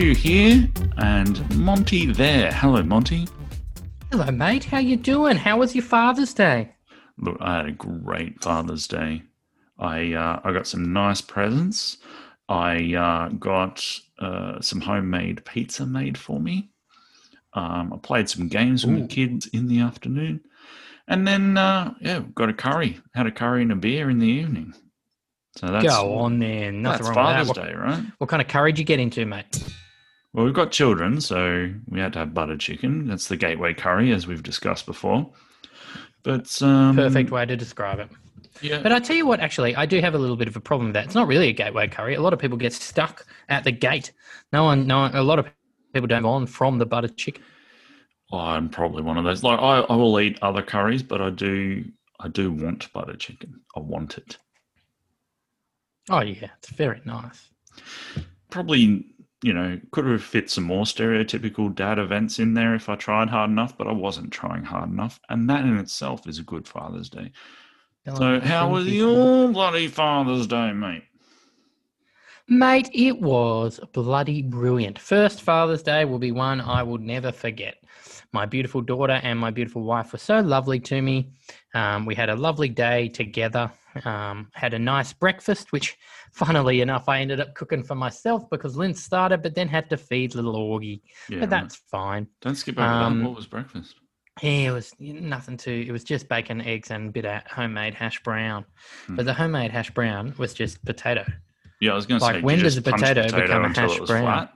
Stu here and Monty there. Hello, Monty. Hello, mate. How you doing? How was your Father's Day? Look, I had a great Father's Day. I uh, I got some nice presents. I uh, got uh, some homemade pizza made for me. Um, I played some games with Ooh. the kids in the afternoon, and then uh, yeah, got a curry. Had a curry and a beer in the evening. So that's Go on there. Nothing that's wrong Father's with that. Day, right? What, what kind of curry did you get into, mate? Well, we've got children, so we had to have butter chicken. That's the gateway curry, as we've discussed before. But um, Perfect way to describe it. Yeah, But I tell you what, actually, I do have a little bit of a problem with that. It's not really a gateway curry. A lot of people get stuck at the gate. No one, no one, a lot of people don't go on from the butter chicken. Oh, I'm probably one of those. Like I, I will eat other curries, but I do I do want butter chicken. I want it. Oh yeah, it's very nice. Probably, you know, could have fit some more stereotypical dad events in there if I tried hard enough, but I wasn't trying hard enough. And that in itself is a good Father's Day. So how was your bloody Father's Day, mate? Mate, it was bloody brilliant. First Father's Day will be one I will never forget. My beautiful daughter and my beautiful wife were so lovely to me. Um, we had a lovely day together. Um, had a nice breakfast, which, funnily enough, I ended up cooking for myself because Lynn started, but then had to feed little Augie. Yeah, but that's fine. don't skip over um, that. What was breakfast? Yeah, it was nothing to. It was just bacon, eggs, and a bit of homemade hash brown. Hmm. But the homemade hash brown was just potato. Yeah, I was going to like, say. when does just a punch potato become a hash brown? flat?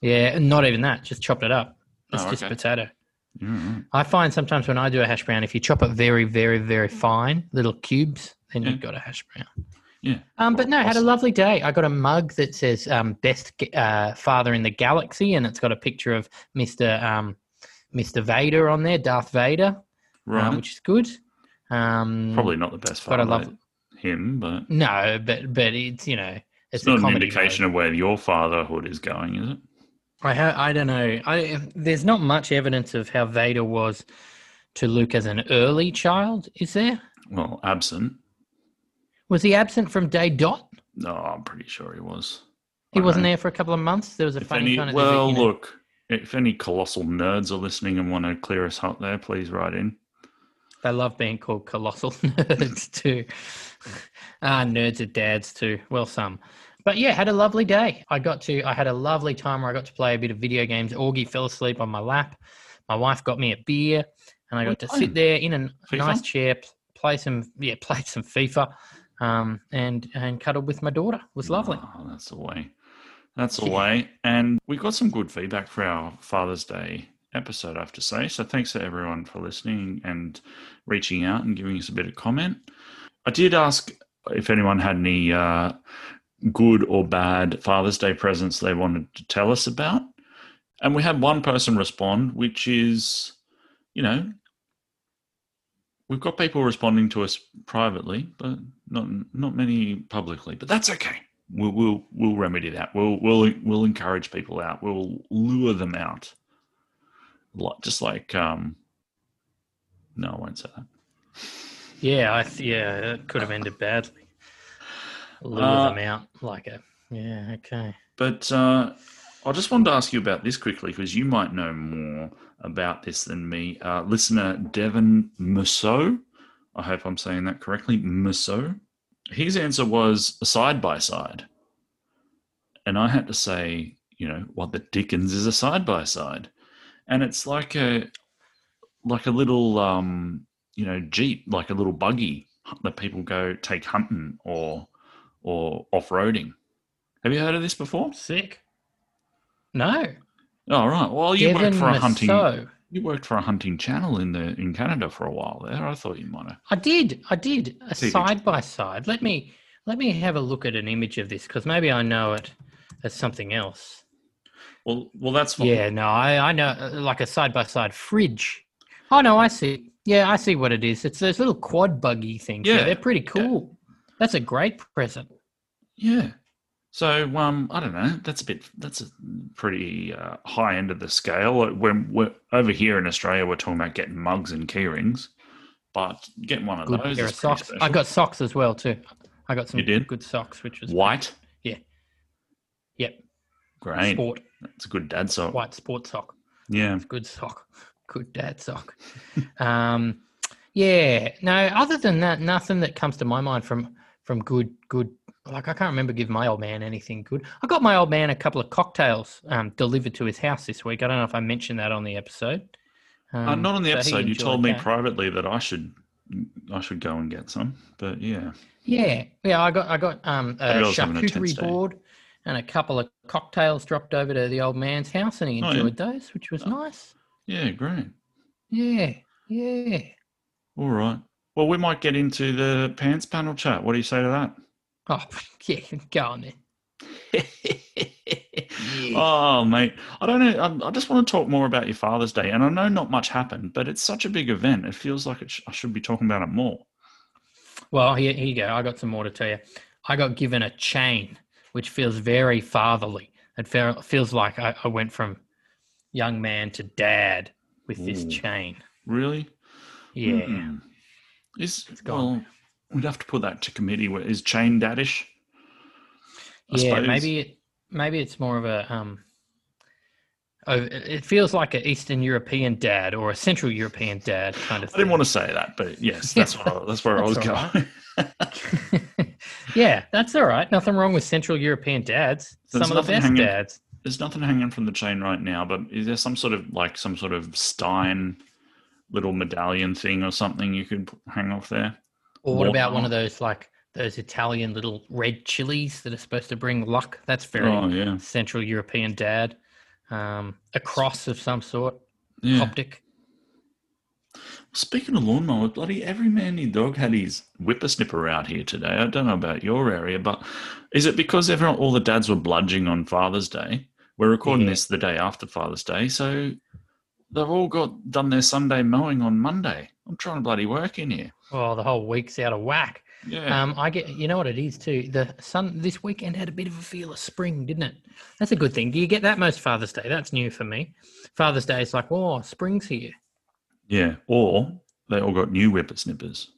Yeah, not even that. Just chopped it up. It's Oh, just okay. potato. Right. I find sometimes when I do a hash brown, if you chop it very, very, very fine, little cubes, then Yeah. you've got a hash brown. Yeah. Um, but no, had a lovely day. I got a mug that says um, "Best uh, Father in the Galaxy," and it's got a picture of Mister um, Mister Vader on there, Darth Vader, Right. um, which is good. Um, Probably not the best But I love- him, but no, but but it's you know it's it's, not a an indication mode. of where your fatherhood is going, is it? I ha- I don't know. I there's not much evidence of how Vader was to Luke as an early child, is there? Well, absent. Was he absent from day dot? No, I'm pretty sure he was. He I wasn't know. there for a couple of months. There was a If funny any, kind of well, you know- look, if any colossal nerds are listening and want to clear us up there, please write in. They love being called colossal nerds too. Ah, nerds are dads too. Well, some. But yeah, had a lovely day. I got to. I had a lovely time where I got to play a bit of video games. Augie fell asleep on my lap. My wife got me a beer, and I got to sit there in a FIFA? nice chair, play some. Yeah, played some FIFA, um, and and cuddled with my daughter. It was lovely. Oh, that's the way. That's the Yeah. way. And we got some good feedback for our Father's Day episode, I have to say. So thanks to everyone for listening and reaching out and giving us a bit of comment. I did ask if anyone had any uh, good or bad Father's Day presents they wanted to tell us about. And we had one person respond, which is, you know, we've got people responding to us privately, but not not many publicly. But that's okay. We'll we'll we'll remedy that. We'll we'll we'll encourage people out. We'll lure them out. Just like um. No, I won't say that. Yeah, I th- yeah, it could have ended badly. Lure Uh, them out like a yeah. Okay. But uh, I just wanted to ask you about this quickly because you might know more about this than me. Uh, listener Devon Musso, I hope I'm saying that correctly, Musso. His answer was side by side. And I had to say, you know, what the dickens is a side by side? And it's like a like a little um, you know, Jeep, like a little buggy that people go take hunting or or off roading. Have you heard of this before? Sick. No. Oh right. Well, you worked for a hunting. You worked for a hunting channel in the in Canada for a while there. I thought you might have. I did. I did. A did side by side. Let me let me have a look at an image of this because maybe I know it as something else. Well, well, that's fine. Yeah, no, I, I know uh, like a side by side fridge. Oh no, I see. Yeah, I see what it is. It's those little quad buggy things. Yeah, Yeah, they're pretty cool. That's a great present. Yeah. So, um, I don't know. That's a bit. That's a pretty uh, high end of the scale. When we're over here in Australia, we're talking about getting mugs and key rings, but getting one of Good those pair is of socks. special. I got socks as well too. I got some good socks, which was White. Yeah. Yep, Great. sport It's a good dad sock. white sport sock. Yeah. Good sock. Good dad sock. um, yeah. No, other than that, nothing that comes to my mind from from good good. Like I can't remember giving my old man anything good. I got my old man a couple of cocktails um, delivered to his house this week. I don't know if I mentioned that on the episode. Uh, Um, not on the episode. You enjoyed told me that. privately that I should I should go and get some. But yeah. Yeah, yeah. I got I got um, a Maybe I was having a tense charcuterie board and a couple of cocktails dropped over to the old man's house, and he Oh, yeah. enjoyed those, which was Oh. nice. Yeah, great. Yeah, yeah. All right. Well, we might get into the pants panel chat. What do you say to that? Oh, yeah. Go on then. oh, mate. I don't know. I, I just want to talk more about your Father's Day. And I know not much happened, but it's such a big event. It feels like it sh- I should be talking about it more. Well, here, here you go. I got some more to tell you. I got given a chain, which feels very fatherly. It fe- feels like I, I went from young man to dad with this chain. Really? Yeah. Hmm. Is gone. well, we'd have to put that to committee. Where- Is chain daddish? I yeah, suppose. maybe it, maybe it's more of a um. Oh, it- feels like an Eastern European dad or a Central European dad kind of I didn't want to say that, but yes, that's what I, that's where I was That's going. yeah, that's all right. Nothing wrong with Central European dads. There's Some of the best hanging- dads. There's nothing hanging from the chain right now, but is there some sort of like some sort of Stein little medallion thing or something you could hang off there? Or what about one of those like those Italian little red chilies that are supposed to bring luck? That's very Oh yeah, Central European dad. Um, a cross of some sort, yeah. optic. Speaking of lawnmower, bloody every man and dog had his whippersnipper out here today. I don't know about your area, but is it because everyone, all the dads were bludging on Father's Day? We're recording Yeah. this the day after Father's Day, so they've all got done their Sunday mowing on Monday. I'm trying to bloody work in here. Oh, the whole week's out of whack. Yeah, Um, I get, you know what it is too. The sun this weekend had a bit of a feel of spring, didn't it? That's a good thing. Do you get that most Father's Day? That's new for me. Father's Day is like, oh, spring's here. yeah. Or they all got new whippersnippers.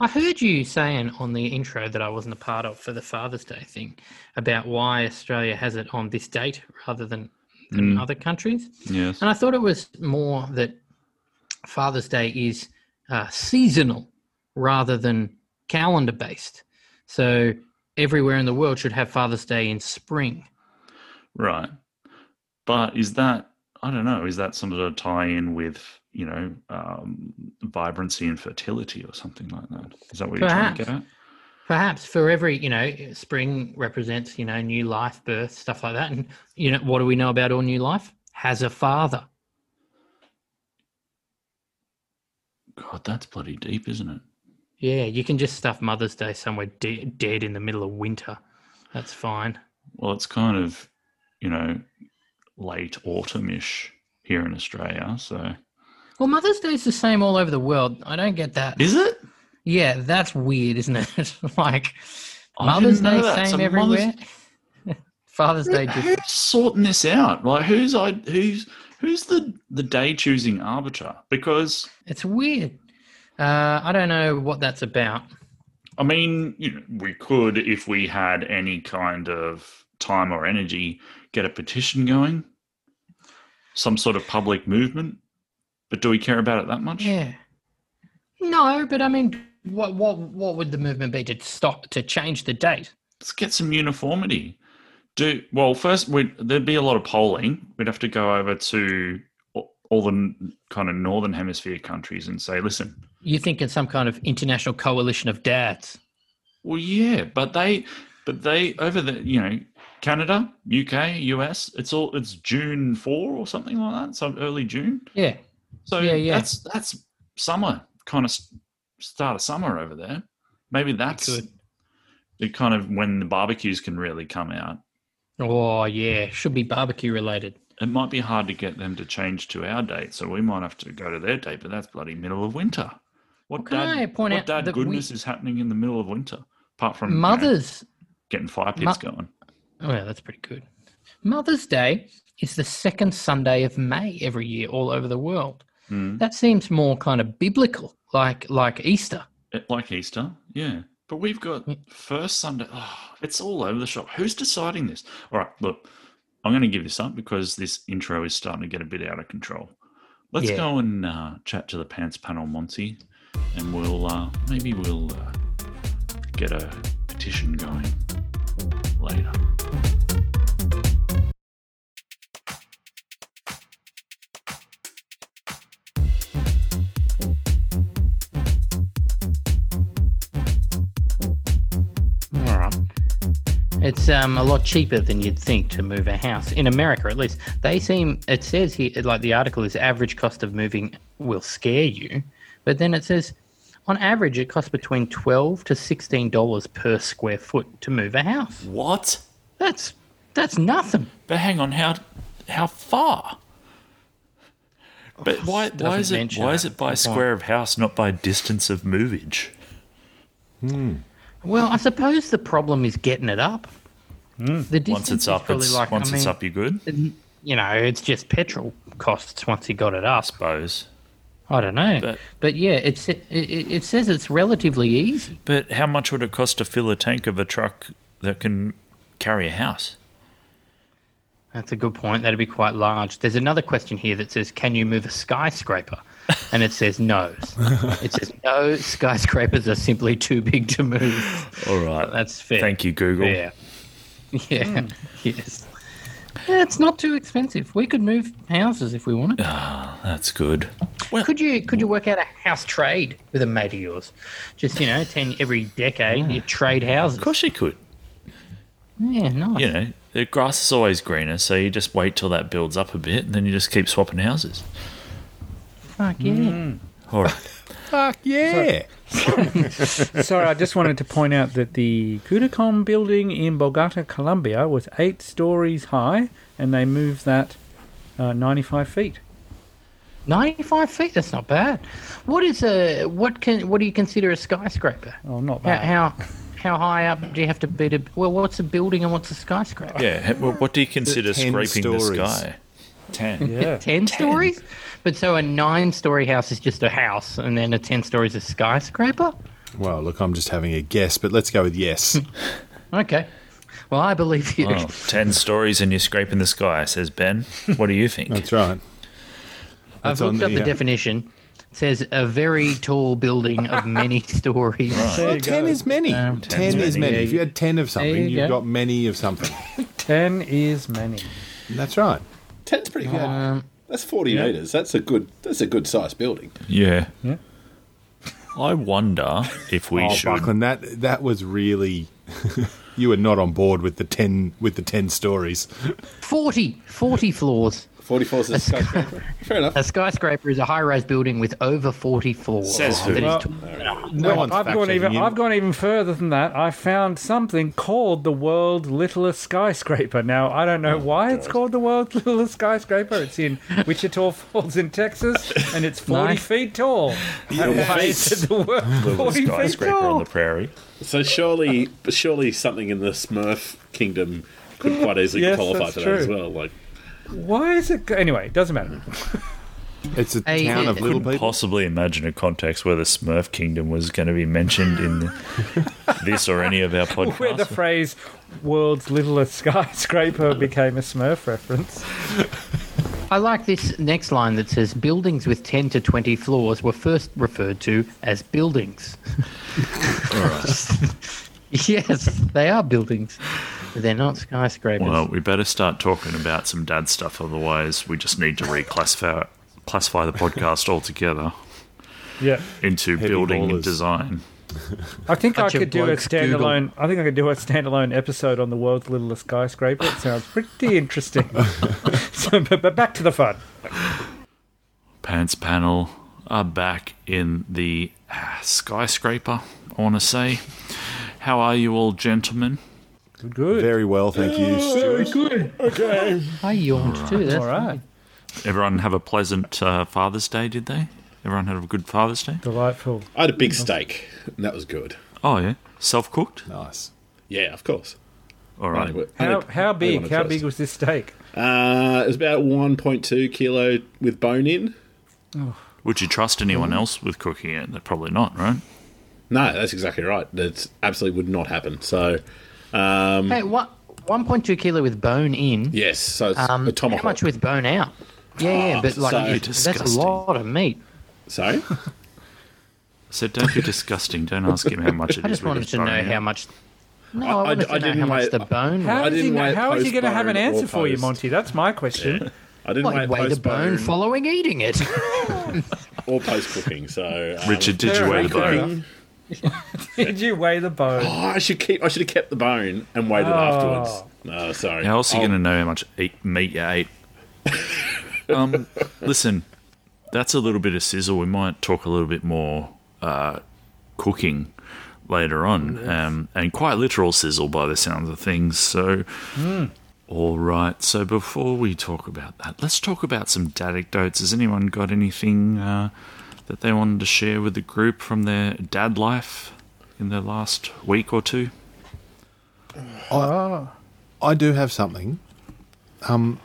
I heard you saying on the intro that I wasn't a part of for the Father's Day thing about why Australia has it on this date rather than, than Mm. other countries. Yes. And I thought it was more that Father's Day is uh, seasonal rather than calendar based. So everywhere in the world should have Father's Day in spring. Right. But is that, I don't know, is that some sort of tie in with, you know, um, vibrancy and fertility or something like that? Is that what you're trying to get at? Perhaps for every, you know, spring represents, you know, new life, birth, stuff like that. And, you know, what do we know about all new life? Has a father. God, that's bloody deep, isn't it? Yeah, you can just stuff Mother's Day somewhere de- dead in the middle of winter. That's fine. Well, it's kind of, you know, late autumn-ish here in Australia. So Well, Mother's Day is the same all over the world. I don't get that. is it? Yeah, that's weird, isn't it? like I Mother's Day that. same So Mother's- everywhere. Father's Day Who- Who's sorting this out? Like, who's I? Who's who's the the day choosing arbiter? Because it's weird. Uh, I don't know what that's about. I mean, you know, we could, if we had any kind of time or energy, get a petition going, some sort of public movement. But do we care about it that much? Yeah. No, but I mean, what what what would the movement be to stop to change the date? Let's get some uniformity. Do well first. We'd, there'd be a lot of polling. We'd have to go over to all- the kind of northern hemisphere countries and say, listen, You think in some kind of international coalition of dads? Well, yeah, but they, but they over the you know Canada, UK, US. It's all it's June four or something like that. So early June. Yeah. So Yeah, yeah. that's that's summer kind of start of summer over there. Maybe that's the kind of when the barbecues can really come out. Oh yeah, should be barbecue related. It might be hard to get them to change to our date, so we might have to go to their date. But that's bloody middle of winter. What Well, can I point what out dad that we- goodness is happening in the middle of winter? Apart from you know, Mother's getting fire Mo- pits going. Oh, yeah, that's pretty good. Mother's Day is the second Sunday of May every year all over the world. Mm. That seems more kind of biblical, like like Easter. Like Easter, yeah. But we've got first Sunday. Oh, it's all over the shop. Who's deciding this? All right, look, I'm going to give this up because this intro is starting to get a bit out of control. Let's Yeah. go and uh, chat to the pants panel, Monty, and we'll uh, maybe we'll uh, get a petition going later. It's um, a lot cheaper than you'd think to move a house in America, at least. They seem. It says here, like the article is, average cost of moving will scare you, but then it says, on average, it costs between twelve to sixteen dollars per square foot to move a house. What? That's that's nothing. But hang on, how how far? But why why is it why it. is it by Good point. square of house, not by distance of movage? Well, I suppose the problem is getting it up. The Hmm. Once it's up, it's like, once I it's up, you're good. You know, it's just petrol costs once you got it up. Suppose. I don't know, But- but, yeah, it's it, it, it says it's relatively easy. But how much would it cost to fill a tank of a truck that can carry a house? That's a good point. That'd be quite large. There's another question here that says, "Can you move a skyscraper?" And it says no. it says no. Skyscrapers are simply too big to move. All right. That's fair. Thank you, Google. Yeah. Yeah. Yes. Yeah, it's not too expensive. We could move houses if we wanted. Ah, that's good. Well, Could you could you work out a house trade with a mate of yours? Just you know, ten every decade you trade houses. of course you could. Yeah, nice. You know, the grass is always greener, so you just wait till that builds up a bit, and then you just keep swapping houses. Fuck yeah. All right. Fuck yeah. Sorry, I just wanted to point out that the Cudecom building in Bogota, Colombia was eight stories high, and they moved that uh, 95 feet. Ninety-five feet. That's not bad. What is a what can what do you consider a skyscraper? Oh, not How bad. how, how high up do you have to be to? Well, what's a building and what's a skyscraper? Yeah. well, What do you consider 10 scraping the sky? Ten. Yeah. Ten stories. But so a nine-story house is just a house, and then a ten stories a skyscraper. Well, look, I'm just having a guess, but let's go with yes. Okay. Well, I believe you. Oh, ten stories and you're scraping the sky, says Ben. What do you think? That's right. I've that's on looked up the, the uh, definition. It says a very tall building of many stories. There Well, 10 go. is many. Um, 10 is many. many. If you had 10 of something, you you've go. got many of something. 10 is many. That's right. Ten's pretty good. Um, that's forty meters. That's a good. That's a good sized building. Yeah. Yeah. I wonder if we oh, should. Buckland, that that was really you were not on board with the 10 with the 10 stories. 40, 40 floors. Forty four is a skyscraper. Fair enough. A skyscraper is a high-rise building with over 40 floors. Says who? Well, tall enough. No Well, I've gone even. you. I've gone even further than that. I found something called the world's littlest skyscraper. Now I don't know oh, why it's called the world's littlest skyscraper. It's in Wichita Falls in Texas, and it's forty Nice. feet tall. And why is it the world Little forty feet skyscraper on the prairie. So surely, surely something in the Smurf kingdom could quite easily Yes, qualify that's for that as well. Like Why is it? Anyway, it doesn't matter. It's a town uh, of little Couldn't people. possibly imagine a context where the Smurf Kingdom was going to be mentioned in this or any of our podcasts. Where the phrase "world's littlest skyscraper" became a Smurf reference. I like this next line that says buildings with 10 to 20 floors were first referred to as buildings. yes, they are buildings. But they're not skyscrapers. Well, we better start talking about some dad stuff, otherwise we just need to reclassify classify the podcast altogether Yeah, into Heavy building and ballers. design. I think Bunch I could do a blokes Google. standalone. I think I could do a standalone episode on the world's littlest skyscraper. It sounds pretty interesting. so, but, but back to the fun. Pants panel are back in the ah, skyscraper, I want to say. How are you all, gentlemen? Good, good. Very well, thank you, Stuart. Very good. Okay. I yawned too. That's All right, Everyone have a pleasant uh, Father's Day, did they? Everyone had a good Father's Day? delightful. I had a big steak, and that was good. Oh, yeah. Self cooked? Nice. Yeah, of course. All right. Only- How how big? How first. big was this steak? Uh, it was about one point two kilo with bone in. Would you trust anyone else with cooking it? Probably not, right? No, that's exactly right. That absolutely would not happen. So, um, Hey, what? 1.2 kilo with bone in. yes, so it's Um, a tomahawk. how much with bone out? Yeah, yeah, but like so you- that's a lot of meat. Sorry? So don't be disgusting. Don't ask him how much it is. I just wanted to know bone how much. No, I- I, I- wanted I to know didn't how much wait- the bone. How was. is he, didn't how is he going to have an answer for you. Monty? That's my question. I didn't Like wait weigh the bone bone following eating it. or post cooking. So, um, Richard, did you weigh the enough. bone? Did you weigh the bone? Oh, I should keep. I should have kept the bone and weighed Oh. afterwards. No, sorry. How else are you I'll- going to know how much eat, meat you ate? um, listen, that's a little bit of sizzle. We might talk a little bit more uh, cooking later on, um, and quite literal sizzle by the sounds of things. So, all right. So before we talk about that, let's talk about some anecdotes. Has anyone got anything uh, that they wanted to share with the group from their dad life in the last week or two? I do have something. Um,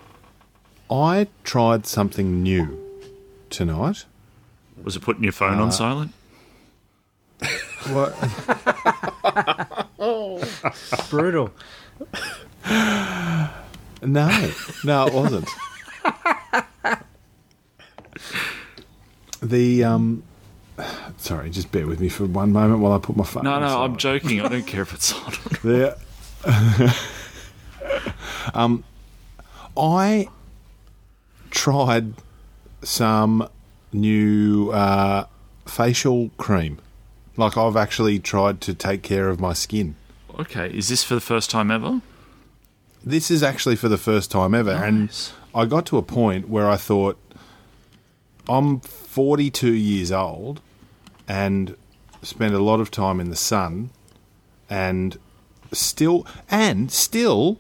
I tried something new tonight. Was it putting your phone on silent? What? oh, Brutal. No, no, it wasn't. the um, sorry, just bear with me for one moment while I put my phone. No, no, I'm joking. I don't care if it's on. There. um, I tried some new uh, facial cream. Like I've actually tried to take care of my skin. Okay, is this for the first time ever? This is actually for the first time ever, Nice. and I got to a point where I thought, I'm 42 years old, and spend a lot of time in the sun, and still and still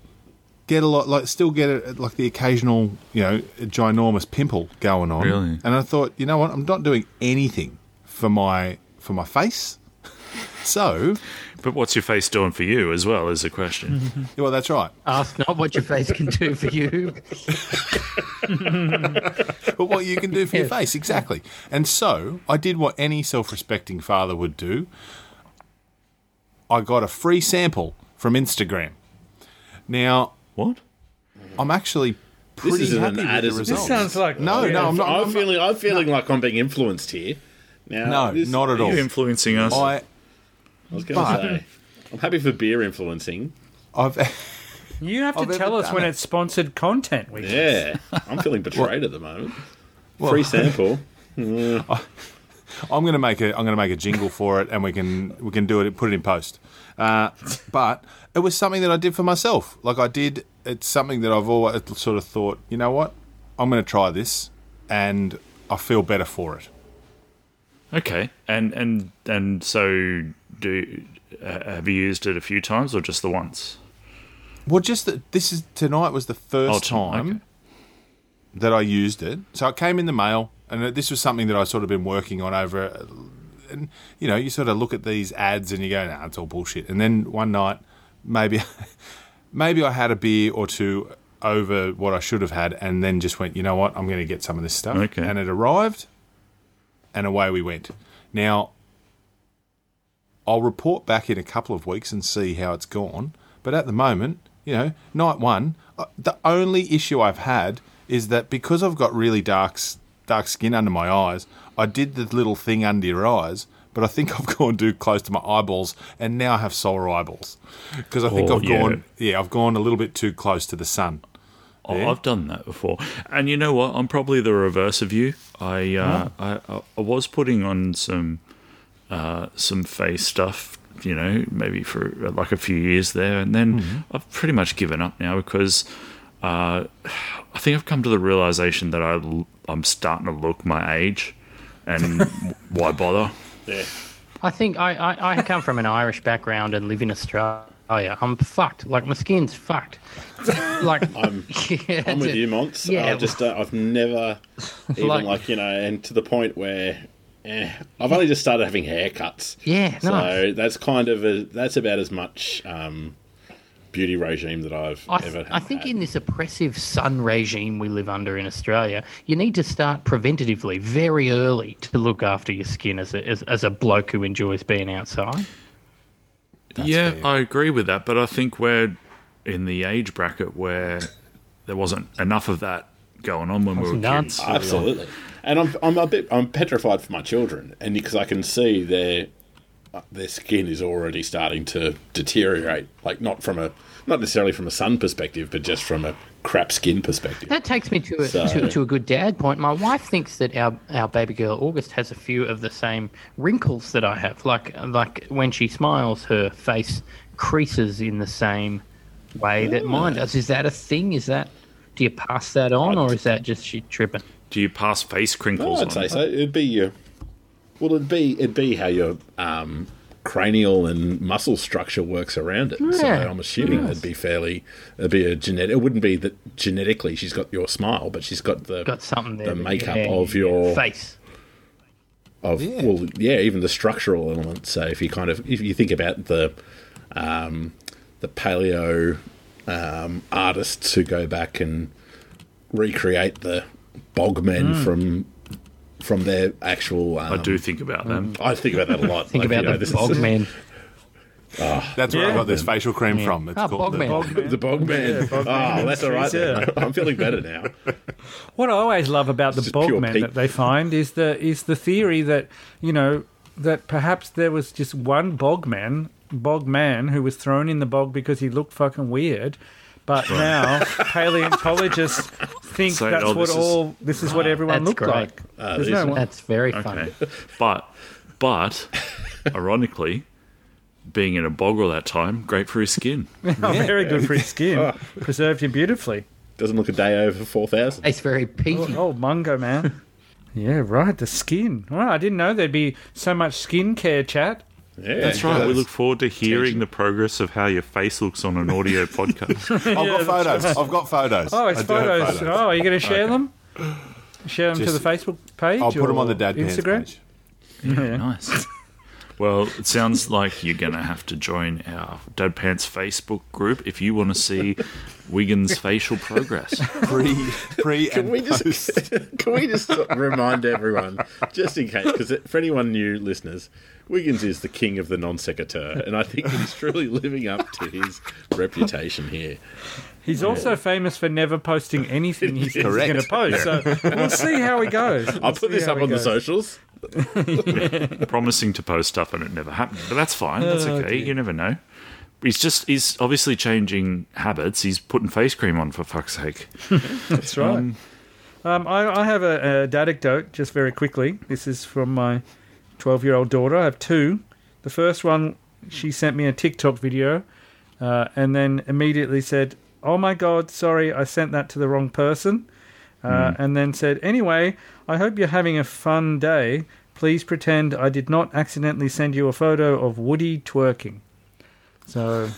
get a lot like still get a, like the occasional you know ginormous pimple going on. Really? And I thought, you know what? I'm not doing anything for my for my face. So, But what's your face doing for you as well is a question. well, that's right. Ask not what your face can do for you. but what you can do for your face, exactly. And so I did what any self respecting father would do. I got a free sample from Instagram. Now, what? I'm actually pretty isn't happy an with ad, the is? This sounds like- no, no, I'm not. I'm, I'm not- feeling. I'm feeling like I'm being influenced here. Now, no, this- not at Are all. you influencing us? I, I was going to say. I'm happy for beer influencing. I've, You have to I've tell us when it. it's sponsored content. We Yeah, I'm feeling betrayed at the moment. Well- Free sample. I'm going to make a I'm going to make a jingle for it, and we can we can do it, put it in post. Uh, but it was something that I did for myself. Like I did, it's something that I've always sort of thought, you know what, I'm going to try this, and I feel better for it. Okay, and and and so do uh, have you used it a few times or just the once? Well, just that this is tonight was the first Oh, time okay. that I used it. So it came in the mail, and this was something that I sort of been working on over. And you know, you sort of look at these ads and you go, "Nah, it's all bullshit." And then one night, maybe, maybe I had a beer or two over what I should have had, and then just went, "You know what? I'm going to get some of this stuff." Okay. And it arrived, and away we went. Now, I'll report back in a couple of weeks and see how it's gone. But at the moment, you know, night one, uh, the only issue I've had is that because I've got really dark, dark skin under my eyes, I did the little thing under your eyes, but I think I've gone too close to my eyeballs, and now I have solar eyeballs because I think Oh, I've yeah. gone, yeah, I've gone a little bit too close to the sun. Oh, Yeah. I've done that before, and you know what? I'm probably the reverse of you. I uh, I, I I was putting on some uh, some face stuff, you know, maybe for uh, like a few years there, and then I've pretty much given up now because uh, I think I've come to the realization that I l- I'm starting to look my age, and why bother? Yeah. I think I, I, I come from an Irish background and live in Australia. Oh yeah, I'm fucked. Like my skin's fucked. Like I'm- yeah, I'm with you, Monts. Yeah. I just uh, I've never even Like- like, you know, and to the point where eh, I've only just started having haircuts. Yeah, So nice. that's kind of a, that's about as much um, beauty regime that I've I, ever th- I think had. in this oppressive sun regime we live under in Australia, you need to start preventatively very early to look after your skin as a, as, as a bloke who enjoys being outside. yeah, fair. I agree with that, but I think we're in the age bracket where there wasn't enough of that going on when we were none. kids. Absolutely. And I'm, I'm a bit I'm petrified for my children, and because I can see their their skin is already starting to deteriorate. Like not from a not necessarily from a sun perspective, but just from a crap skin perspective. That takes me to a, So- to, to a good dad point. My wife thinks that our, our baby girl August has a few of the same wrinkles that I have. Like like when she smiles, her face creases in the same way that mine ah. does. Is that a thing? Is that do you pass that on, or is that just she tripping? Do you pass face Oh, crinkles I'd on? say so. It'd be your well, it'd be it'd be how your um, cranial and muscle structure works around it. So I'm assuming it'd be fairly it'd be a genetic. It wouldn't be that genetically she's got your smile, but she's got the Got something there. the makeup yeah, of yeah, your face. of Yeah. well, yeah, even the structural elements. So if you kind of if you think about the um, the paleo um, artists who go back and recreate the bogmen Hmm. from from their actual. Um, I do think about them. I think about that a lot. Think Like, about you know, the this is- bogman. That's where I got this facial cream from. It's Ah, called the Bogman. The Bogman. oh, that's all right. Yeah. I'm feeling better now. What I always love about the just pure bogmen peak. that they find is the is the theory that you know that perhaps there was just one bogman bogman who was thrown in the bog because he looked fucking weird. But now paleontologists think So, that's oh, what this is- all this is what everyone That's looked great. like. Uh, There's no one. That's very funny. Okay. but, but, ironically, being in a bog all that time, great for his skin. Oh, very good for his skin. Oh. Preserved him beautifully. Doesn't look a day over four thousand. It's very peaky. Oh, oh, Mungo, man. yeah, right. The skin. Well, I didn't know there'd be so much skincare chat. Yeah, That's right. We look forward to hearing the progress of how your face looks on an audio podcast. I've got photos. I've got photos. Oh, it's I do have photos. Oh, are you going to share them? Share them Just- to the Facebook page? I'll put them on the Dad Pants Instagram. page. Yeah. nice. Well, it sounds like you're going to have to join our Dad Pants Facebook group if you want to see Wiggins' facial progress. Pre, pre, Can and we just can we just remind everyone, just in case, because for anyone new listeners, Wiggins is the king of the non sequitur, and I think he's truly living up to his reputation here. He's also famous for never posting anything he says he's Correct. going to post. So we'll see how he goes. I'll We'll put this up he on the goes. socials. Promising to post stuff and it never happened, but that's fine. That's okay. You never know. He's just, he's obviously changing habits. He's putting face cream on, for fuck's sake. That's right. Um, I, I have a, a dadecdote just very quickly. This is from my 12 year old daughter. I have two. The first one, she sent me a TikTok video uh, and then immediately said, Oh my God, sorry, I sent that to the wrong person. Uh, And then said, Anyway, I hope you're having a fun day. Please pretend I did not accidentally send you a photo of Woody twerking. So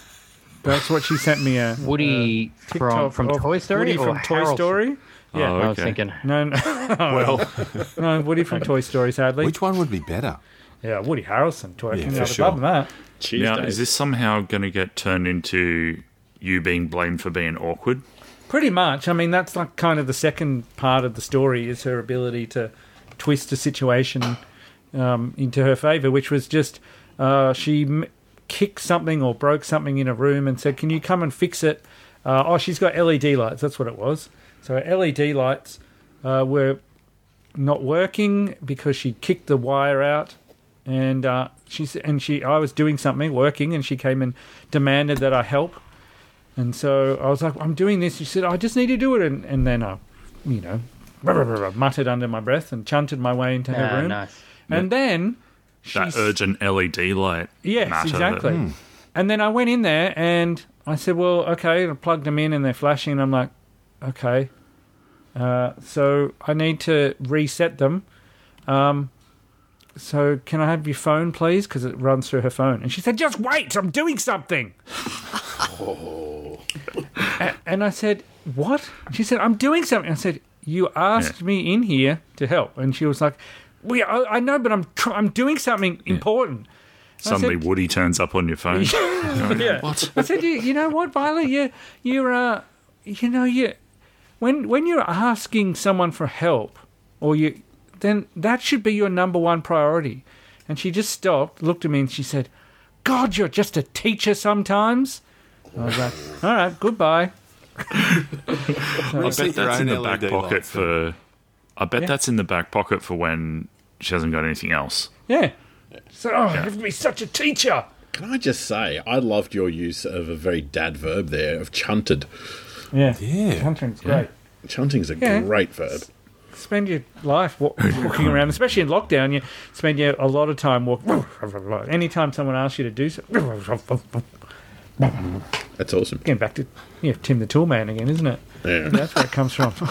that's what she sent me a Woody uh, from from of Toy Story Woody or from Toy Story. Yeah, Oh, I was thinking no, no, Well, no, Woody from Toy Story, sadly. which one would be better? yeah, Woody Harrelson twerking. Yeah, Yeah, for I'd sure. love that. Now, Tuesdays. is this somehow going to get turned into you being blamed for being awkward? Pretty much. I mean, that's like kind of the second part of the story is her ability to twist a situation um, into her favor, which was just uh, she m- kicked something or broke something in a room and said, "Can you come and fix it?" Uh, oh, she's got LED lights. That's what it was. So LED lights uh, were not working because she kicked the wire out, and uh, she and she I was doing something working, and she came and demanded that I help. And so I was like, I'm doing this. She said, I just need to do it. And, and then I, you know, muttered under my breath and chanted my way into her Ah, room. nice. And then That she's urgent LED light. Yes, matter exactly. that- And then I went in there and I said, "Well, okay." I plugged them in and they're flashing. And I'm like, "Okay." Uh, so I need to reset them. Um, so can I have your phone, please? Because it runs through her phone. And she said, "Just wait. I'm doing something." A- and I said, "What?" She said, "I'm doing something." I said, "You asked me in here to help," and she was like, "We, I, I know, but I'm tr- I'm doing something important." Suddenly, said- Woody turns up on your phone. yeah. What? I said, you, you know what, Violet? You, you're, uh, you know, you, when when you're asking someone for help, or you, then that should be your number one priority. And she just stopped, looked at me, and she said, "God, you're just a teacher sometimes." I was like, "All right, goodbye." I bet that's in the back LED pocket lights then. for. I bet Yeah. that's in the back pocket for when she hasn't got anything else. Yeah. So, oh, you have to be such a teacher. Can I just say, I loved your use of a very dad verb there of chunted. Yeah. Yeah. Hunting's great. Chunting's a Yeah. great verb. Spend your life wa- walking around, especially in lockdown. You spend your, a lot of time walking. Anytime someone asks you to do something, That's awesome. getting back to yeah, Tim the Toolman again, isn't it? Yeah. That's where it comes from.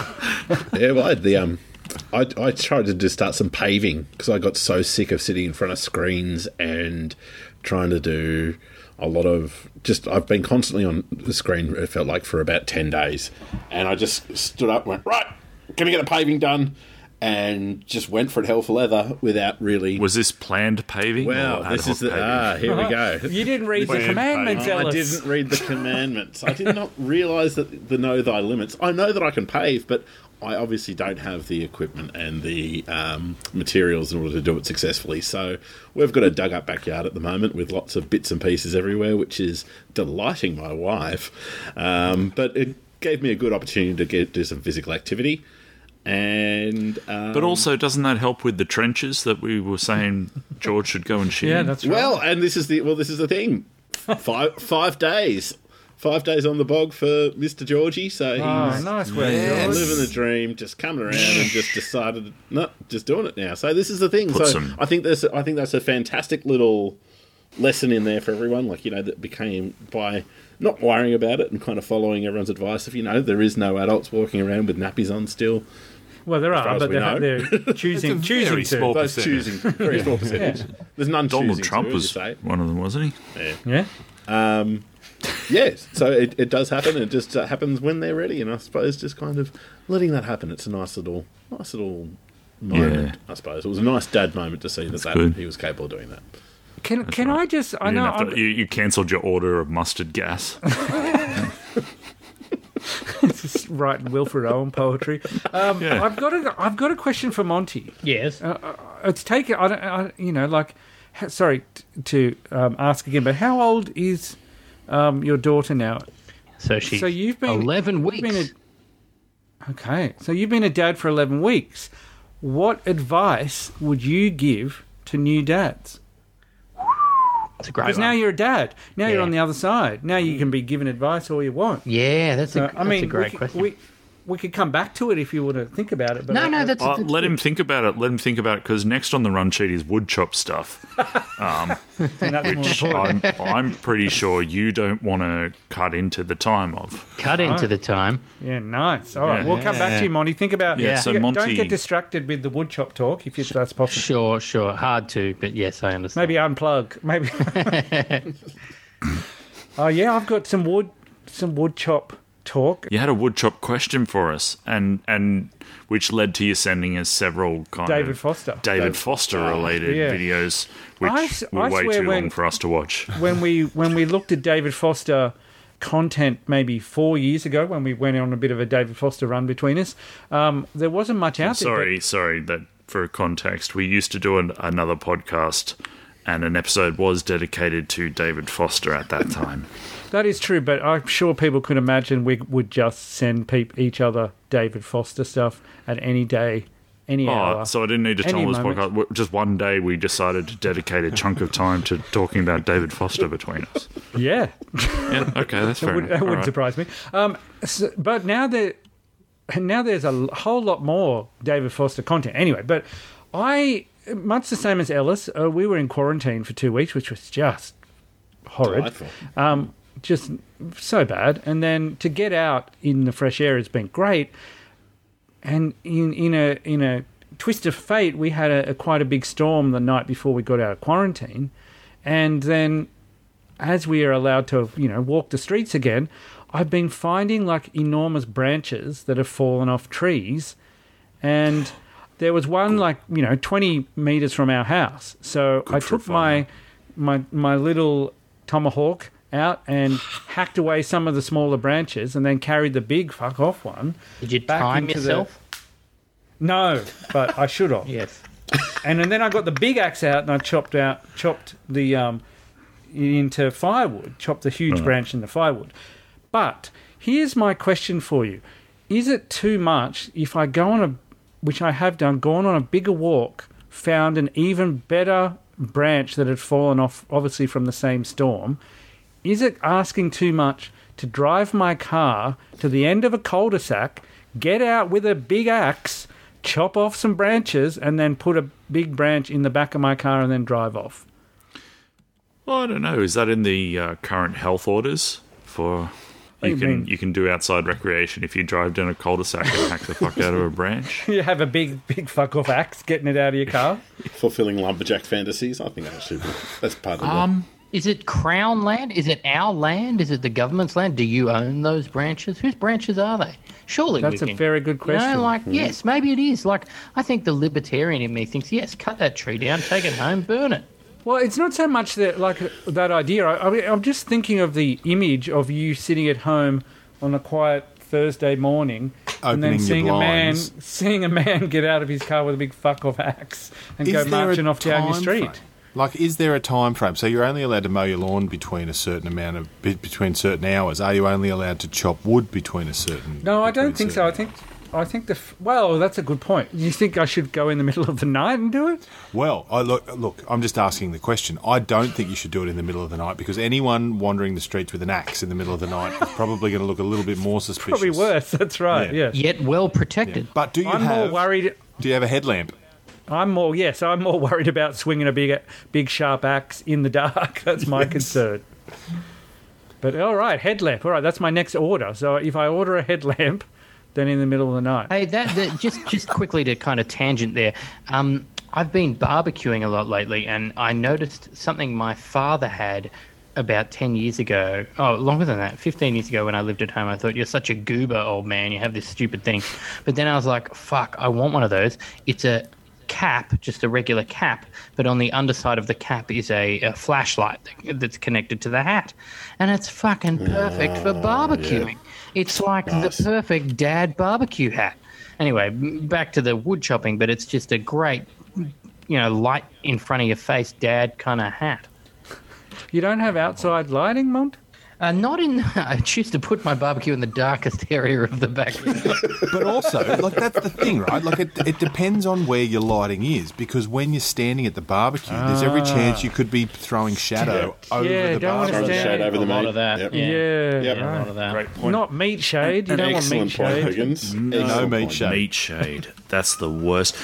Yeah, well, I had the um, I I tried to just start some paving because I got so sick of sitting in front of screens and trying to do a lot of just. I've been constantly on the screen. It felt like for about ten days, and I just stood up, and went right. Can we get the paving done? And just went for it hell for leather without really. Was this planned paving? Wow, or this is the paving? ah. Here we go. you didn't read the commandments, paving. I didn't read the commandments. I did not realise that the know thy limits. I know that I can pave, but I obviously don't have the equipment and the um, materials in order to do it successfully. So we've got a dug up backyard at the moment with lots of bits and pieces everywhere, which is delighting my wife. Um, but it gave me a good opportunity to get do some physical activity. And um, But also, doesn't that help with the trenches that we were saying George should go and shoot? Yeah, that's right. Well, and this is the well, this is the thing. Five five days, five days on the bog for Mister Georgie. So he's oh, nice work, Yes. George. living the dream, just coming around and just decided, no, just doing it now. So this is the thing. Put so some- I think there's, I think that's a fantastic little lesson in there for everyone. Like you know, that became by not worrying about it and kind of following everyone's advice. If you know, there is no adults walking around with nappies on still. Well, there are, but they're, they're choosing It's a choosing very to. small- Those percentage. choosing very small percentage. There's none Donald Trump to, was one of them, wasn't he? Yeah. Yeah. Yes, so it, it does happen. It just uh, happens when they're ready, and I suppose just kind of letting that happen. It's a nice little, nice little moment. I suppose it was a nice dad moment to see that, that he was capable of doing that. Can can I just? I You, know. didn't have I'm, to- you, you cancelled your order of mustard gas. just writing Wilfred Owen poetry. Um, Yeah. I've got a I've got a question for Monty. Yes. It's taken. I don't. I, you know, like. Sorry t- to um, ask again, but how old is um, your daughter now? so she's so you've been 11 you've weeks. been a- okay, so you've been a dad for eleven weeks. What advice would you give to new dads? That's a great Because one. now you're a dad. Now you're Yeah. on the other side. Now you mm. can be given advice all you want. yeah, that's a, I that's mean, a great we, question. We, we could come back to it if you want to think about it. But no, I- no, that's, Uh, that's let good. him think about it. Let him think about it because next on the run sheet is wood chop stuff. I think that's more Which important. I'm, I'm pretty sure you don't want to cut into the time of. cut into the time. Yeah, nice. All right, Yeah. we'll come back to you, Monty. Think about. Yeah, so think- Monty- Don't get distracted with the wood chop talk if you, that's possible. Sure, sure. Hard to, but yes, I understand. Maybe unplug. Maybe. oh yeah, I've got some wood, some wood chop talk. You had a woodchop question for us, and and which led to you sending us several kind David of Foster. David Foster related Yeah. videos, which I were I way too when- long for us to watch. when we when we looked at David Foster content maybe four years ago when we went on a bit of a David Foster run between us, um, there wasn't much out there. Sorry, sorry. That for context, we used to do an, another podcast, and an episode was dedicated to David Foster at that time. but That is true, but I'm sure people could imagine we would just send peop each other David Foster stuff at any day, any Oh, hour. so I didn't need to tell Any this moment. podcast. Just one day, we decided to dedicate a chunk of time to talking about David Foster between us. yeah, Yeah, okay, that's that, fair would, that All wouldn't right. surprise me. Um, so, but now there, now there's a whole lot more David Foster content. Anyway, but I much the same as Ellis. Uh, we were in quarantine for two weeks, which was just horrid. Delightful. um, just so bad. And then to get out in the fresh air has been great. And in in a in a twist of fate, we had a, a quite a big storm the night before we got out of quarantine, and then as we are allowed to you know walk the streets again, I've been finding like enormous branches that have fallen off trees, and. There was one like you know twenty meters from our house, so I for took my my my little tomahawk out and hacked away some of the smaller branches, and then carried the big fuck off one. Did you Back time into the- yourself? No, but I should have. Yes. And, and then I got the big axe out and I chopped out chopped the um into firewood, chopped the huge branch into firewood. But here's my question for you: Is it too much if I go on a, which I have done, gone on a bigger walk, found an even better branch that had fallen off, obviously from the same storm? Is it asking too much to drive my car to the end of a cul-de-sac, get out with a big axe, chop off some branches, and then put a big branch in the back of my car and then drive off? Well, I don't know. Is that in the uh, current health orders for you you can mean? you can do outside recreation if you drive down a cul-de-sac and hack the fuck out of a branch? You have a big, big fuck off axe getting it out of your car. Fulfilling lumberjack fantasies. I think that should be. That's part of Um, is it Crown land? Is it our land? Is it the government's land? Do you own those branches? Whose branches are they? Surely That's we a can- very good You know, question. like hmm. yes, maybe it is. Like I think the libertarian in me thinks yes, cut that tree down, take it home, burn it. Well, it's not so much that like that idea. I, I mean, I'm just thinking of the image of you sitting at home on a quiet Thursday morning, and then Opening your seeing a man seeing a man get out of his car with a big fuck off axe and Is go marching off down your street. frame? Like, is there a time frame? So you're only allowed to mow your lawn between a certain amount of be- between certain hours. Are you only allowed to chop wood between a certain? No, I don't think so. I think I think the f- well, that's a good point. You think I should go in the middle of the night and do it? Well, I look, look. I'm just asking the question. I don't think you should do it in the middle of the night because anyone wandering the streets with an axe in the middle of the night is probably going to look a little bit more suspicious. Probably worse. That's right. Yeah. Yes. Yet well protected. But do you I'm have? more worried. Do you have a headlamp? I'm more yes. I'm more worried about swinging a big, big sharp axe in the dark. That's my concern. But all right, headlamp. All right, that's my next order. So if I order a headlamp, then in the middle of the night. Hey, that, that just just quickly to kind of tangent there. Um, I've been barbecuing a lot lately, and I noticed something my father had about ten years ago. Oh, longer than that, fifteen years ago when I lived at home. I thought you're such a goober, old man. You have this stupid thing, but then I was like, fuck, I want one of those. It's a cap, just a regular cap, but on the underside of the cap is a, a flashlight that's connected to the hat, and it's fucking perfect for oh, barbecuing. It's like Nice. the perfect dad barbecue hat. Anyway, back to the wood chopping, but it's just a great, you know, light in front of your face dad kind of hat. You don't have outside lighting, Mont? Uh, not in. I choose to put my barbecue in the darkest area of the backyard. But also, like that's the thing, right? Like it, it depends on where your lighting is because when you're standing at the barbecue, there's every chance you could be throwing shadow over Yeah, the don't wanna barbecue. Throw the stand- shade over a the lot meat. of that. Yep. Yeah. Yeah, Yep. Yeah, a lot of that. Great point. Not meat shade. You don't want meat excellent point, shade. Higgins. No Excellent meat point. shade. Meat shade. That's the worst.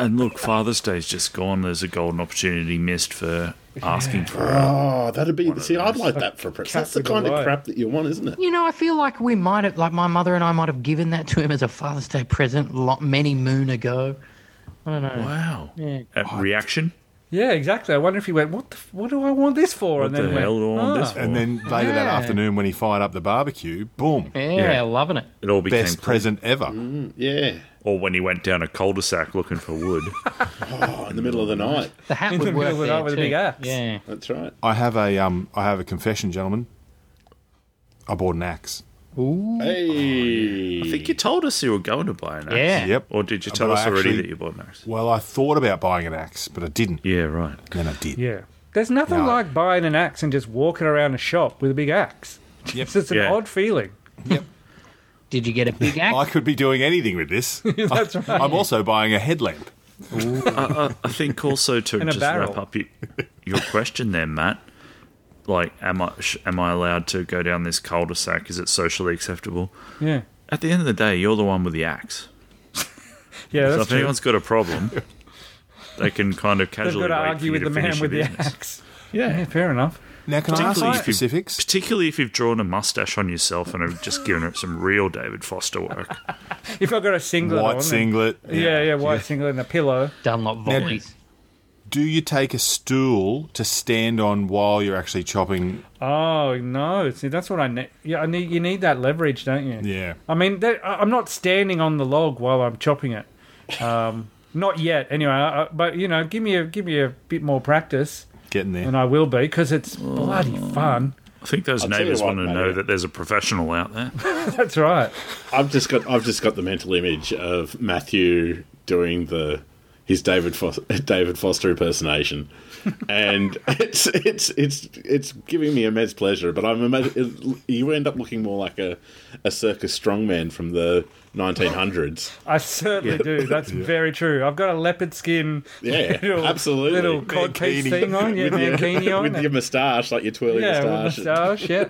And look, Father's Day's just gone. There's a golden opportunity missed for asking for it. Oh, that'd be. See, I'd like that for a present. That's the kind of I. crap that you want, isn't it? You know, I feel like we might have, like my mother and I might have given that to him as a Father's Day present lo- many moon ago. I don't know. Wow. Yeah. Uh, reaction? Yeah, exactly. I wonder if he went, "What? The, what do I want this for?" What and the then went, do I want "Ah." this for? And then later that afternoon, when he fired up the barbecue, boom, Yeah, Yeah. loving it. It all became best clear. present ever. Yeah. Or when he went down a cul-de-sac looking for wood. Oh, in the middle of the night. The hat In the would work middle of the there night with a too. big axe. Yeah. That's right. I have a um, I have a confession, gentlemen. I bought an axe. Hey. I think you told us you were going to buy an axe. Yeah. Yep. Or did you tell I us already that you bought an axe? Well, I thought about buying an axe, but I didn't. Yeah, right. Then I did. Yeah. There's nothing No. like buying an axe and just walking around a shop with a big axe. Yep. It's an Yeah. odd feeling. Did you get a big axe? I could be doing anything with this. That's right. I'm also buying a headlamp. I, I think also to In a just barrel. wrap up your, your question there, Matt. Like, am I sh- am I allowed to go down this cul-de-sac? Is it socially acceptable? Yeah. At the end of the day, you're the one with the axe. Yeah, so that's if true. anyone's got a problem, they can kind of casually got to wait argue for with you the to man finish with your the business. axe. Yeah, fair enough. Now, can I ask Particularly you if you- specifics? Particularly if you've drawn a mustache on yourself and have just given it some real David Foster work. If I've got a singlet on, White then- singlet. Yeah, yeah, white singlet and a pillow. Dunlop volleys. Do you take a stool to stand on while you're actually chopping? Oh no! See, that's what I need. Yeah, I need. You need that leverage, don't you? Yeah. I mean, I- I'm not standing on the log while I'm chopping it. Um, not yet, anyway. I, I- but you know, give me a give me a bit more practice. Getting there. and I will be because it's bloody fun. I think those I'll tell you neighbours what, want to mate. know that there's a professional out there. That's right. I've just got I've just got the mental image of Matthew doing the his David Foster, David Foster impersonation, and it's it's it's it's giving me immense pleasure. But I'm imagine you end up looking more like a a circus strongman from the 1900s. I certainly do. That's very true. I've got a leopard skin, Yeah, little, absolutely. little cod piece Mankini. thing on, yeah, With your- on, with and- your moustache, like your twirly yeah, moustache. moustache, yeah,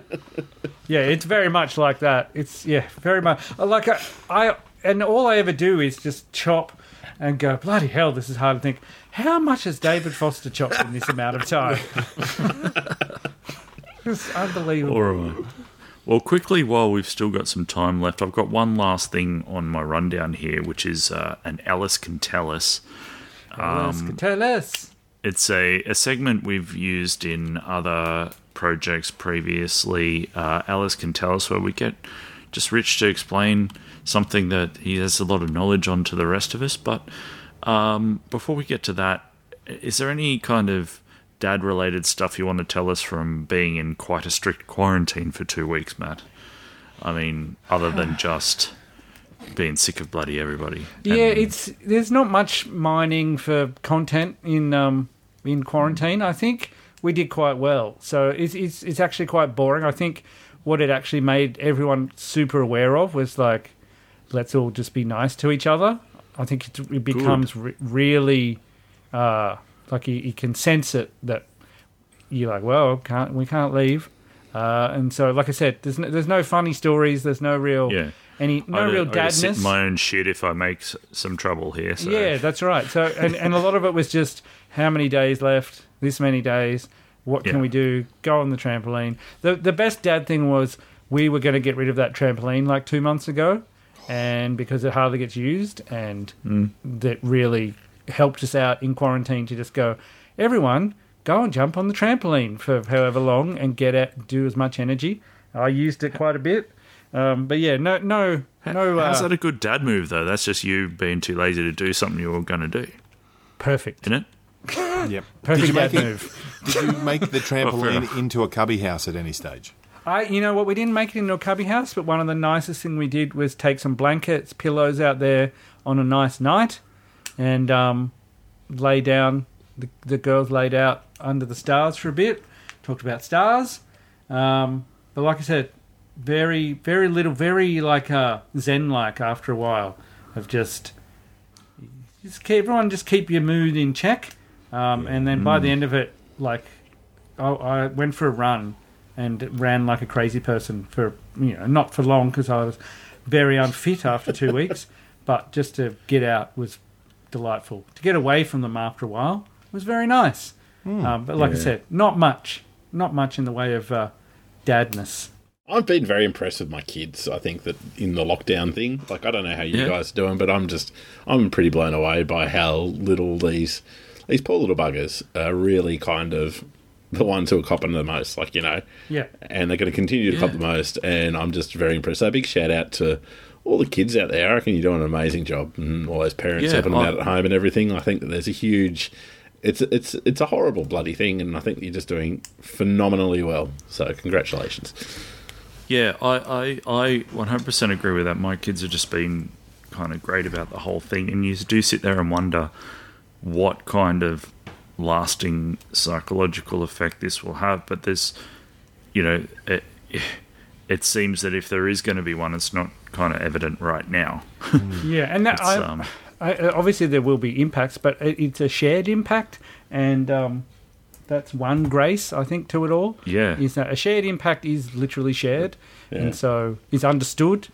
yeah. It's very much like that. It's yeah, very much like I, I and all I ever do is just chop and go bloody hell. This is hard to think. How much has David Foster chopped in this amount of time? it's unbelievable. All right. Well, quickly, while we've still got some time left, I've got one last thing on my rundown here, which is uh, an Ellis can tell us. Ellis, Can tell us. It's a, a segment we've used in other projects previously. Uh, Ellis can tell us where we get just Rich to explain something that he has a lot of knowledge on to the rest of us. But um, before we get to that, is there any kind of dad related stuff you want to tell us from being in quite a strict quarantine for two weeks, Matt? I mean, other than just being sick of bloody everybody. Yeah, And- it's there's not much mining for content in um in quarantine. I think we did quite well, so it's it's it's actually quite boring. I think what it actually made everyone super aware of was like, let's all just be nice to each other. I think it, it becomes re- really uh, like you, you can sense it that you're like, well, can't we can't leave. Uh, and so, like I said, there's no, there's no funny stories. There's no real Yeah. any no I real I sit dadness. in my own shit if I make some trouble here. So. Yeah, that's right. So, and, and a lot of it was just how many days left, this many days, what can Yeah. we do? Go on the trampoline. The the best dad thing was we were going to get rid of that trampoline like two months ago, and because it hardly gets used, and that really helped us out in quarantine to just go, everyone, go and jump on the trampoline for however long and get out, do as much energy. I used it quite a bit. Um, but yeah, no, no, no. How's uh, that a good dad move though? That's just you being too lazy to do something you were going to do, perfect, isn't it? Yep. perfect Did you dad make it? move. Did you make the trampoline enough. into a cubby house at any stage? I, you know what, we didn't make it into a cubby house, but one of the nicest thing we did was take some blankets, pillows out there on a nice night, and um, lay down. The, the girls laid out under the stars for a bit, talked about stars. Um, but like I said, very, very little, very like uh, zen-like after a while of just, just keep, everyone just keep your mood in check, um, and then by the end of it, like I, I went for a run and ran like a crazy person for you know not for long because I was very unfit after two weeks, but just to get out was delightful. To get away from them after a while was very nice. um, but like I Yeah. said, not much, not much in the way of uh, dadness. I've been very impressed with my kids. I think that in the lockdown thing, like I don't know how you Yeah. guys are doing, but I'm just I'm pretty blown away by how little these these poor little buggers are really kind of the ones who are copping the most. Like you know, Yeah, and they're going to continue to cop the most. And I'm just very impressed. So a big shout out to all the kids out there. I reckon you're doing an amazing job, and all those parents Yeah, helping them out at home and everything. I think that there's a huge. It's it's it's a horrible bloody thing, and I think you're just doing phenomenally well. So congratulations. Yeah, I, I, I 100% agree with that. My kids have just been kind of great about the whole thing, and you do sit there and wonder what kind of lasting psychological effect this will have. But there's, you know, it, it seems that if there is going to be one, it's not kind of evident right now. yeah, and that I, um, I, obviously there will be impacts, but it, it's a shared impact, and um, that's one grace I think to it all. Yeah. is that a shared impact is literally shared, Yeah. and so is understood,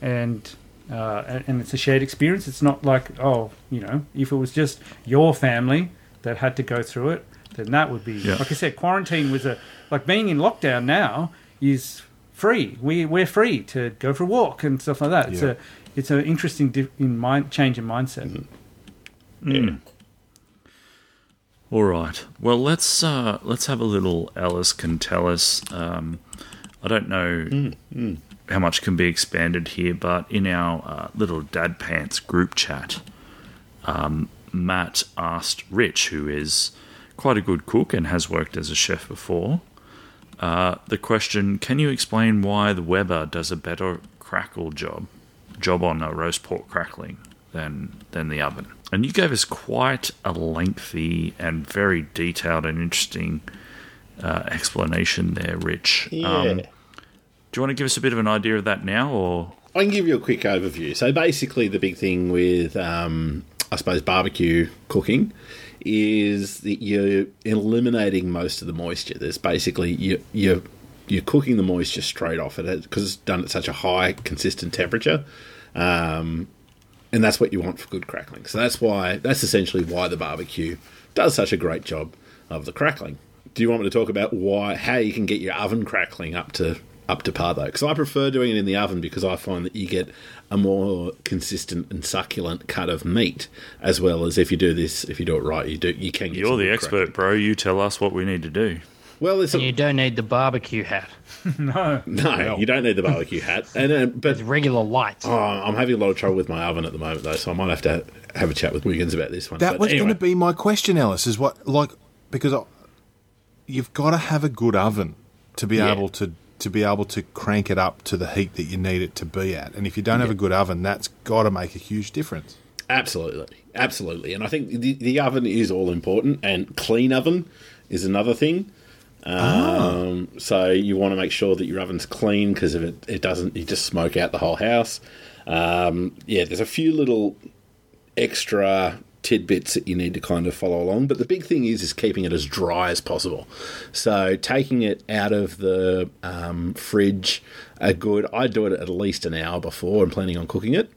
and uh, and, and it's a shared experience. It's not like oh, you know, if it was just your family that had to go through it, then that would be Yeah. like I said. Quarantine was a like being in lockdown now is free. We we're free to go for a walk and stuff like that. It's Yeah. a it's an interesting di- in mind change in mindset. Mm. All right. Well, let's uh, let's have a little Ellis can tell us. Um, I don't know how much can be expanded here, but in our uh, little Dad Pants group chat, um, Matt asked Rich, who is quite a good cook and has worked as a chef before. Uh, the question: Can you explain why the Weber does a better crackle job job on a roast pork crackling than than the oven? And you gave us quite a lengthy and very detailed and interesting uh, explanation there, Rich. Yeah. Um, do you want to give us a bit of an idea of that now, or I can give you a quick overview. So basically, the big thing with, um, I suppose, barbecue cooking is that you're eliminating most of the moisture. There's basically you you you're cooking the moisture straight off it because it's done at such a high consistent temperature. Um, and that's what you want for good crackling. So that's why that's essentially why the barbecue does such a great job of the crackling. Do you want me to talk about why how you can get your oven crackling up to up to par though? Because I prefer doing it in the oven because I find that you get a more consistent and succulent cut of meat, as well as if you do this, if you do it right, you do you can. Get you're the expert, crackling. bro? You tell us what we need to do. Well, it's a, you don't need the barbecue hat. No. no, you don't need the barbecue hat, and uh, but It's regular lights. Oh, I'm having a lot of trouble with my oven at the moment, though, so I might have to have a chat with Wiggins about this one. That But was anyway, going to be my question, Ellis. Is what like because I, you've got to have a good oven to be Yeah. able to to be able to crank it up to the heat that you need it to be at. And if you don't have a good oven, that's got to make a huge difference. absolutely, absolutely, and I think the, the oven is all important, and clean oven is another thing. Um, So you want to make sure that your oven's clean because if it, it doesn't, you just smoke out the whole house. Um, yeah, there's a few little extra tidbits that you need to kind of follow along. But the big thing is is keeping it as dry as possible. So taking it out of the um, fridge, a good. I do it at least an hour before I'm planning on cooking it.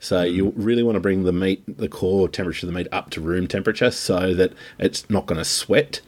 So you really want to bring the meat, the core temperature of the meat, up to room temperature so that it's not going to sweat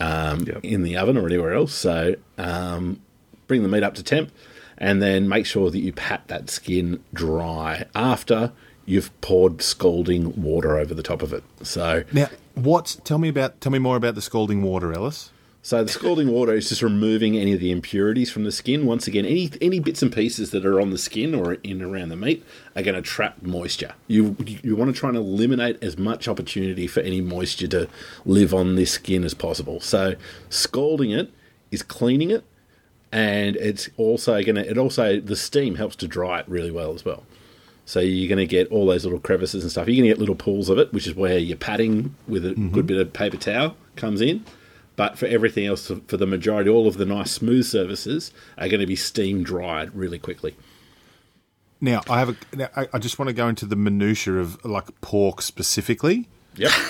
um, Yep. in the oven or anywhere else. So um, bring the meat up to temp, and then make sure that you pat that skin dry after you've poured scalding water over the top of it. So, Now, what's tell me about tell me more about the scalding water, Ellis. so the scalding water is just removing any of the impurities from the skin. Once again, any any bits and pieces that are on the skin or in around the meat are going to trap moisture. You you want to try and eliminate as much opportunity for any moisture to live on this skin as possible. So, scalding it is cleaning it and it's also going to it also the steam helps to dry it really well as well so you're going to get all those little crevices and stuff. You're going to get little pools of it which is where your padding with a mm-hmm. good bit of paper towel comes in. But for everything else for the majority all of the nice smooth surfaces are going to be steam dried really quickly. Now, I have a. Now, I, I just want to go into the minutiae of like pork specifically. Yep.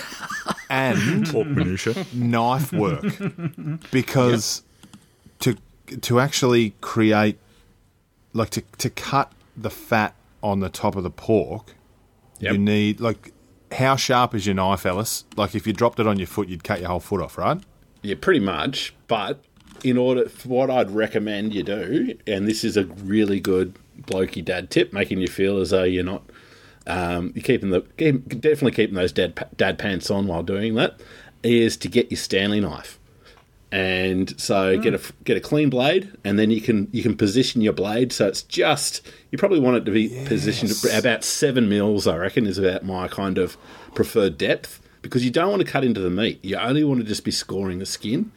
And Pork minutia. knife work. Because to to actually create like to to cut the fat on the top of the pork, Yep. you need like how sharp is your knife, Ellis? Like if you dropped it on your foot, you'd cut your whole foot off, right? Yeah, pretty much. But in order, for what I'd recommend you do, and this is a really good blokey dad tip, making you feel as though you're not, um, you're keeping the keep, definitely keeping those dad dad pants on while doing that, is to get your Stanley knife. And so get a get a clean blade, and then you can you can position your blade so it's just you probably want it to be positioned about seven mils. I reckon is about my kind of preferred depth because you don't want to cut into the meat. You only want to just be scoring the skin.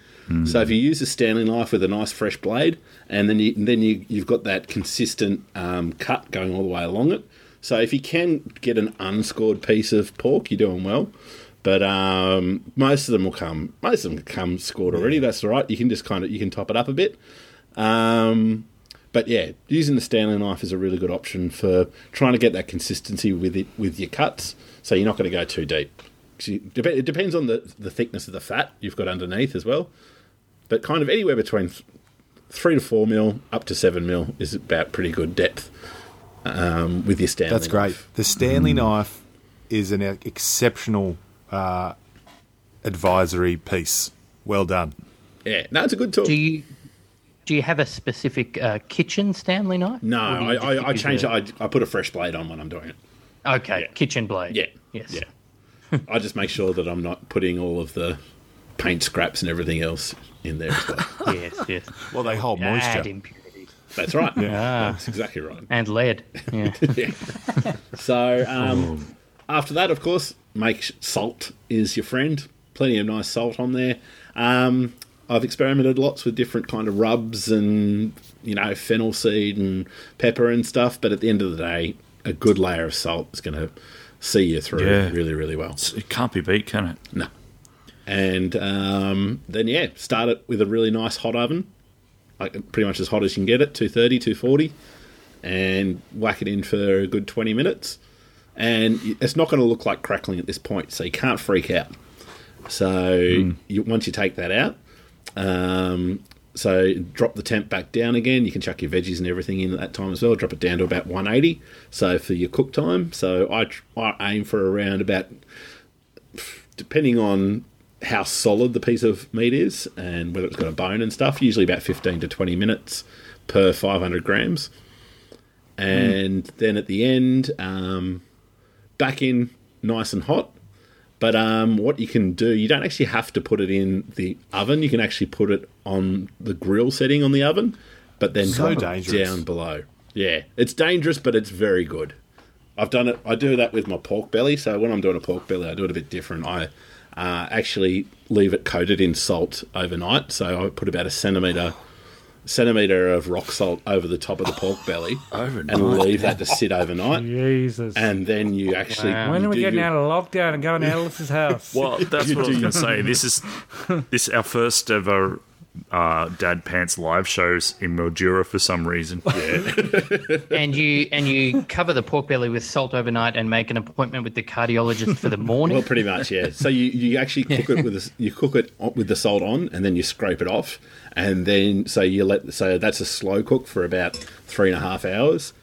So if you use a Stanley knife with a nice fresh blade, and then you then you you've got that consistent um, cut going all the way along it. So if you can get an unscored piece of pork, you're doing well. But um, most of them will come. Most of them come scored already. That's all right. You can just kind of you can top it up a bit. Um, but yeah, using the Stanley knife is a really good option for trying to get that consistency with it with your cuts. So you're not going to go too deep. It depends on the the thickness of the fat you've got underneath as well. But kind of anywhere between three to four mil up to seven mil is about pretty good depth um, with your Stanley. That's great. The Stanley knife is an exceptional uh, advisory piece. Well done. Yeah, no, it's a good tool. Do you do you have a specific uh, kitchen Stanley knife? no, Or do you I, just I, I use changed a- I, I put a fresh blade on when I'm doing it. Okay, Yeah. kitchen blade. Yeah. Yes. Yeah. I just make sure that I'm not putting all of the paint scraps and everything else in there as well. Yes. Yes. Well, they hold Add moisture. impurities That's right. yeah, That's exactly right. and lead. Yeah. Yeah. So um, after that, of course, make salt is your friend. plenty of nice salt on there. Um, I've experimented lots with different kind of rubs and you know fennel seed and pepper and stuff, but at the end of the day, a good layer of salt is going to see you through Yeah. really, really well. It can't be beat, can it? No. And um, then, yeah, start it with a really nice hot oven, like pretty much as hot as you can get it, 230, 240, and whack it in for a good 20 minutes. And it's not going to look like crackling at this point, so you can't freak out. So you, once you take that out, um, so drop the temp back down again. You can chuck your veggies and everything in at that time as well. Drop it down to about 180. So for your cook time, so I, I aim for around about depending on how solid the piece of meat is and whether it's got a bone and stuff, usually about 15 to 20 minutes per 500 grams. And then at the end, um, back in nice and hot. But um, what you can do, you don't actually have to put it in the oven. You can actually put it on the grill setting on the oven, but then So dangerous. down below. Yeah, it's dangerous, but it's very good. I've done it. I do that with my pork belly. So when I'm doing a pork belly, I do it a bit different. I uh, actually leave it coated in salt overnight. So I put about a centimeter centimeter of rock salt over the top of the pork belly Overnight? and leave that to sit overnight. Jesus. And then you actually Wow. when you are we getting your- out of lockdown and going to Ellis's house? Well, that's what I was going to say. This is this our first ever uh, Dad Pants live shows in Mildura for some reason. Yeah. and you and you cover the pork belly with salt overnight and make an appointment with the cardiologist for the morning. Well, pretty much, yeah. So you, you actually cook it with the, you cook it with the salt on, and then you scrape it off, and then so you let so that's a slow cook for about three and a half hours,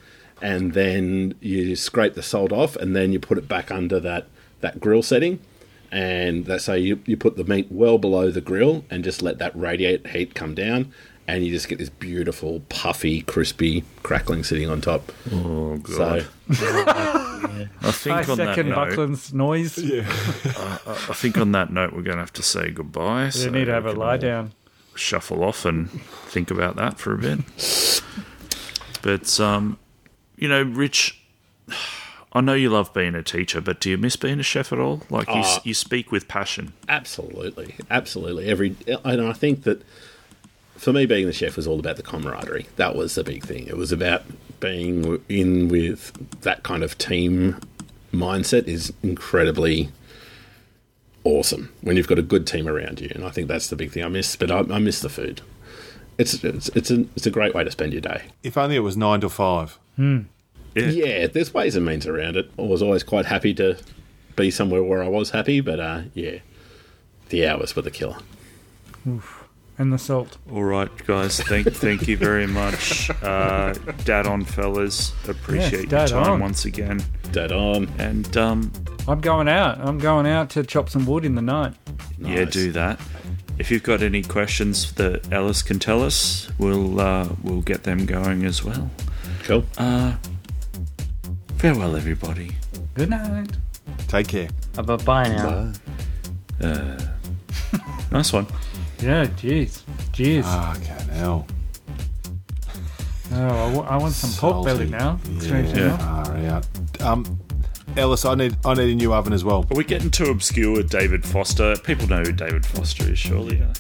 and then you scrape the salt off, and then you put it back under that that grill setting, and that's so you you put the meat well below the grill, and just let that radiate heat come down. And you just get this beautiful, puffy, crispy, crackling sitting on top. Oh god. So I I think on that second note, Buckland's noise. I think on that note, we're going to have to say goodbye. You so need to have a lie down. Shuffle off and think about that for a bit. But um, you know, Rich, I know you love being a teacher, but do you miss being a chef at all? Like you, s- uh, you speak with passion. Absolutely, absolutely. Every and I think that for me, being the chef was all about the camaraderie. That was the big thing. It was about being in with that kind of team mindset is incredibly awesome when you've got a good team around you. And I think that's the big thing I miss. But I, I miss the food. It's it's it's a it's a great way to spend your day. If only it was nine to five. Hmm. Yeah. Yeah, there's ways and means around it. I was always quite happy to be somewhere where I was happy, but uh, yeah, the hours were the killer. And the salt. All right, guys. Thank thank you very much. Uh, dad on, fellas. Appreciate Yes, your time on. once again. Dad on. And um, I'm going out. I'm going out to chop some wood in the night. Yeah, do that. If you've got any questions that Ellis can tell us, we'll uh, we'll get them going as well. Cool. Uh, farewell, everybody. Good night. Take care. Bye bye now. Nice one. Yeah, jeez. Jeez. Ah, okay, now. oh, I want some pork belly now. Strangely Yeah. enough. Far out. Um, Ellis, I need I need a new oven as well. Are we getting too obscure with David Foster? People know who David Foster is, surely. Uh,